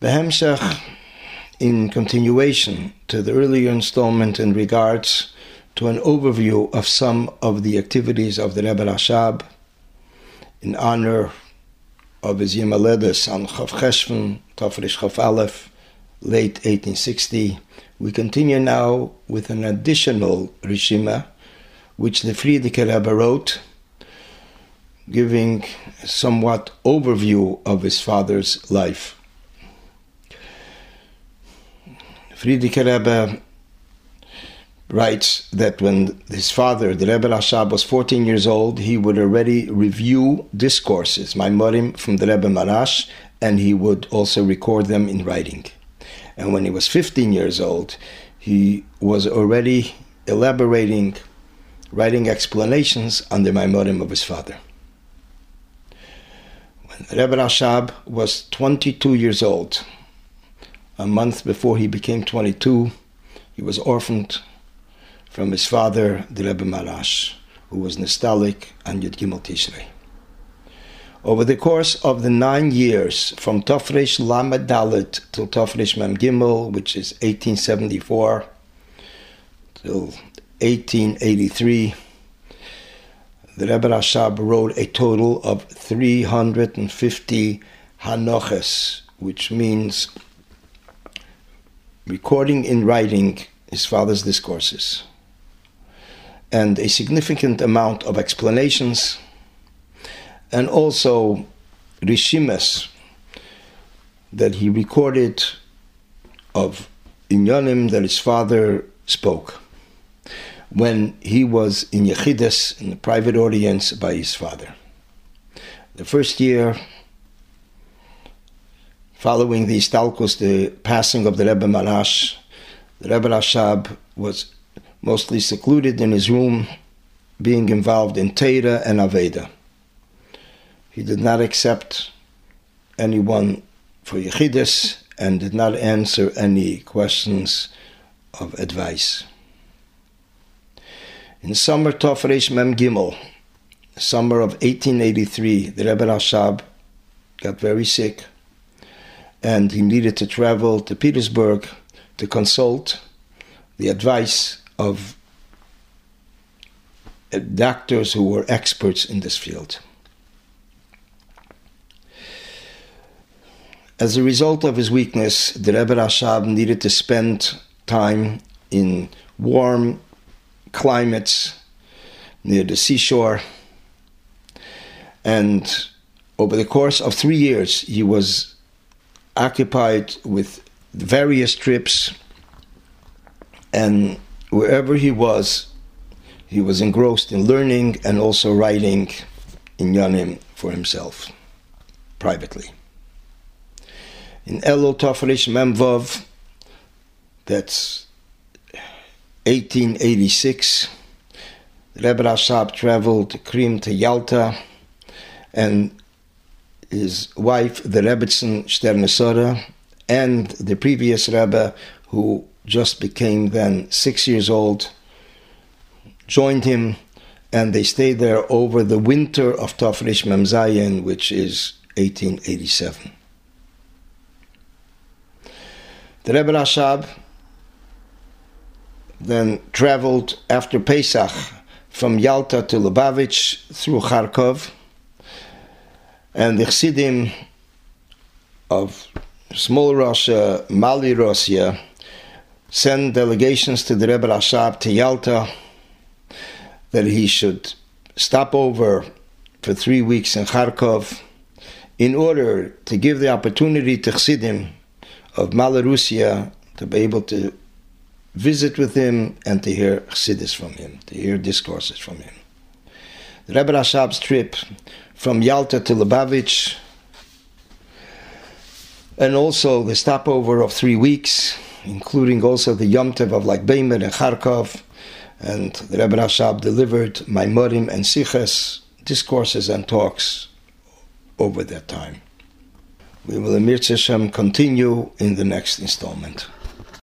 Behemshach, in continuation to the earlier installment in regards to an overview of some of the activities of the Rebbe Rashab in honor of his Yemaledes on Chav Cheshvan, Tafresh Chav Aleph, late 1860. We continue now with an additional Rishima, which the Frierdiker Rebbe wrote, giving somewhat overview of his father's life. Frierdiker Rebbe writes that when his father, the Rebbe Rashab, was 14 years old, he would already review discourses, Maimorim from the Rebbe Maharash, and he would also record them in writing. And when he was 15 years old, he was already elaborating, writing explanations on the Maimorim of his father. When Rebbe Rashab was 22 years old, a month before he became 22, he was orphaned from his father, the Rebbe Maharash, who was nistalek and Yud Gimel Tishrei. Over the course of the nine years, from Tafresh Lamed Dalet till Tafresh Mem Gimel, which is 1874 till 1883, the Rebbe Rashab wrote a total of 350 Hanoches, which means recording in writing his father's discourses. And a significant amount of explanations, and also rishimas that he recorded of inyanim that his father spoke. When he was in Yechidus, in a private audience by his father. The first year, following the Istalkus, the passing of the Rebbe Maharash, the Rebbe Rashab was mostly secluded in his room, being involved in Teira and Aveda. He did not accept anyone for Yechidus and did not answer any questions of advice. In summer Tofresh Mem Gimel, summer of 1883, the Rebbe Rashab got very sick and he needed to travel to Petersburg to consult the advice of uh, doctors who were experts in this field. As a result of his weakness, the Rebbe Rashab needed to spend time in warm climates near the seashore. And over the course of three years, he was occupied with various trips and wherever he was, he was engrossed in learning and also writing inyanim for himself, privately. In Elul Tafresh Memvav, that's 1886, Rebbe Rashab traveled to Krim to Yalta, and his wife, the Rebbetzin Sternesora, and the previous Rebbe, who just became then six years old, joined him, and they stayed there over the winter of Tafresh Memzayin, which is 1887. The Rebbe Rashab then traveled after Pesach from Yalta to Lubavitch through Kharkov, and the Chassidim of Small Russia, Mali Russia, send delegations to the Rebbe Rashab to Yalta that he should stop over for three weeks in Kharkov in order to give the opportunity to Chassidim of Malarusia to be able to visit with him and to hear Chassidus from him, to hear discourses from him. Rebbe Rashab's trip from Yalta to Lubavitch and also the stopover of three weeks including also the Yom Tev of Lag Boimer and Kharkov, and Rebbe Rashab delivered Maimorim and Siches, discourses and talks over that time. We will, Emir continue in the next installment.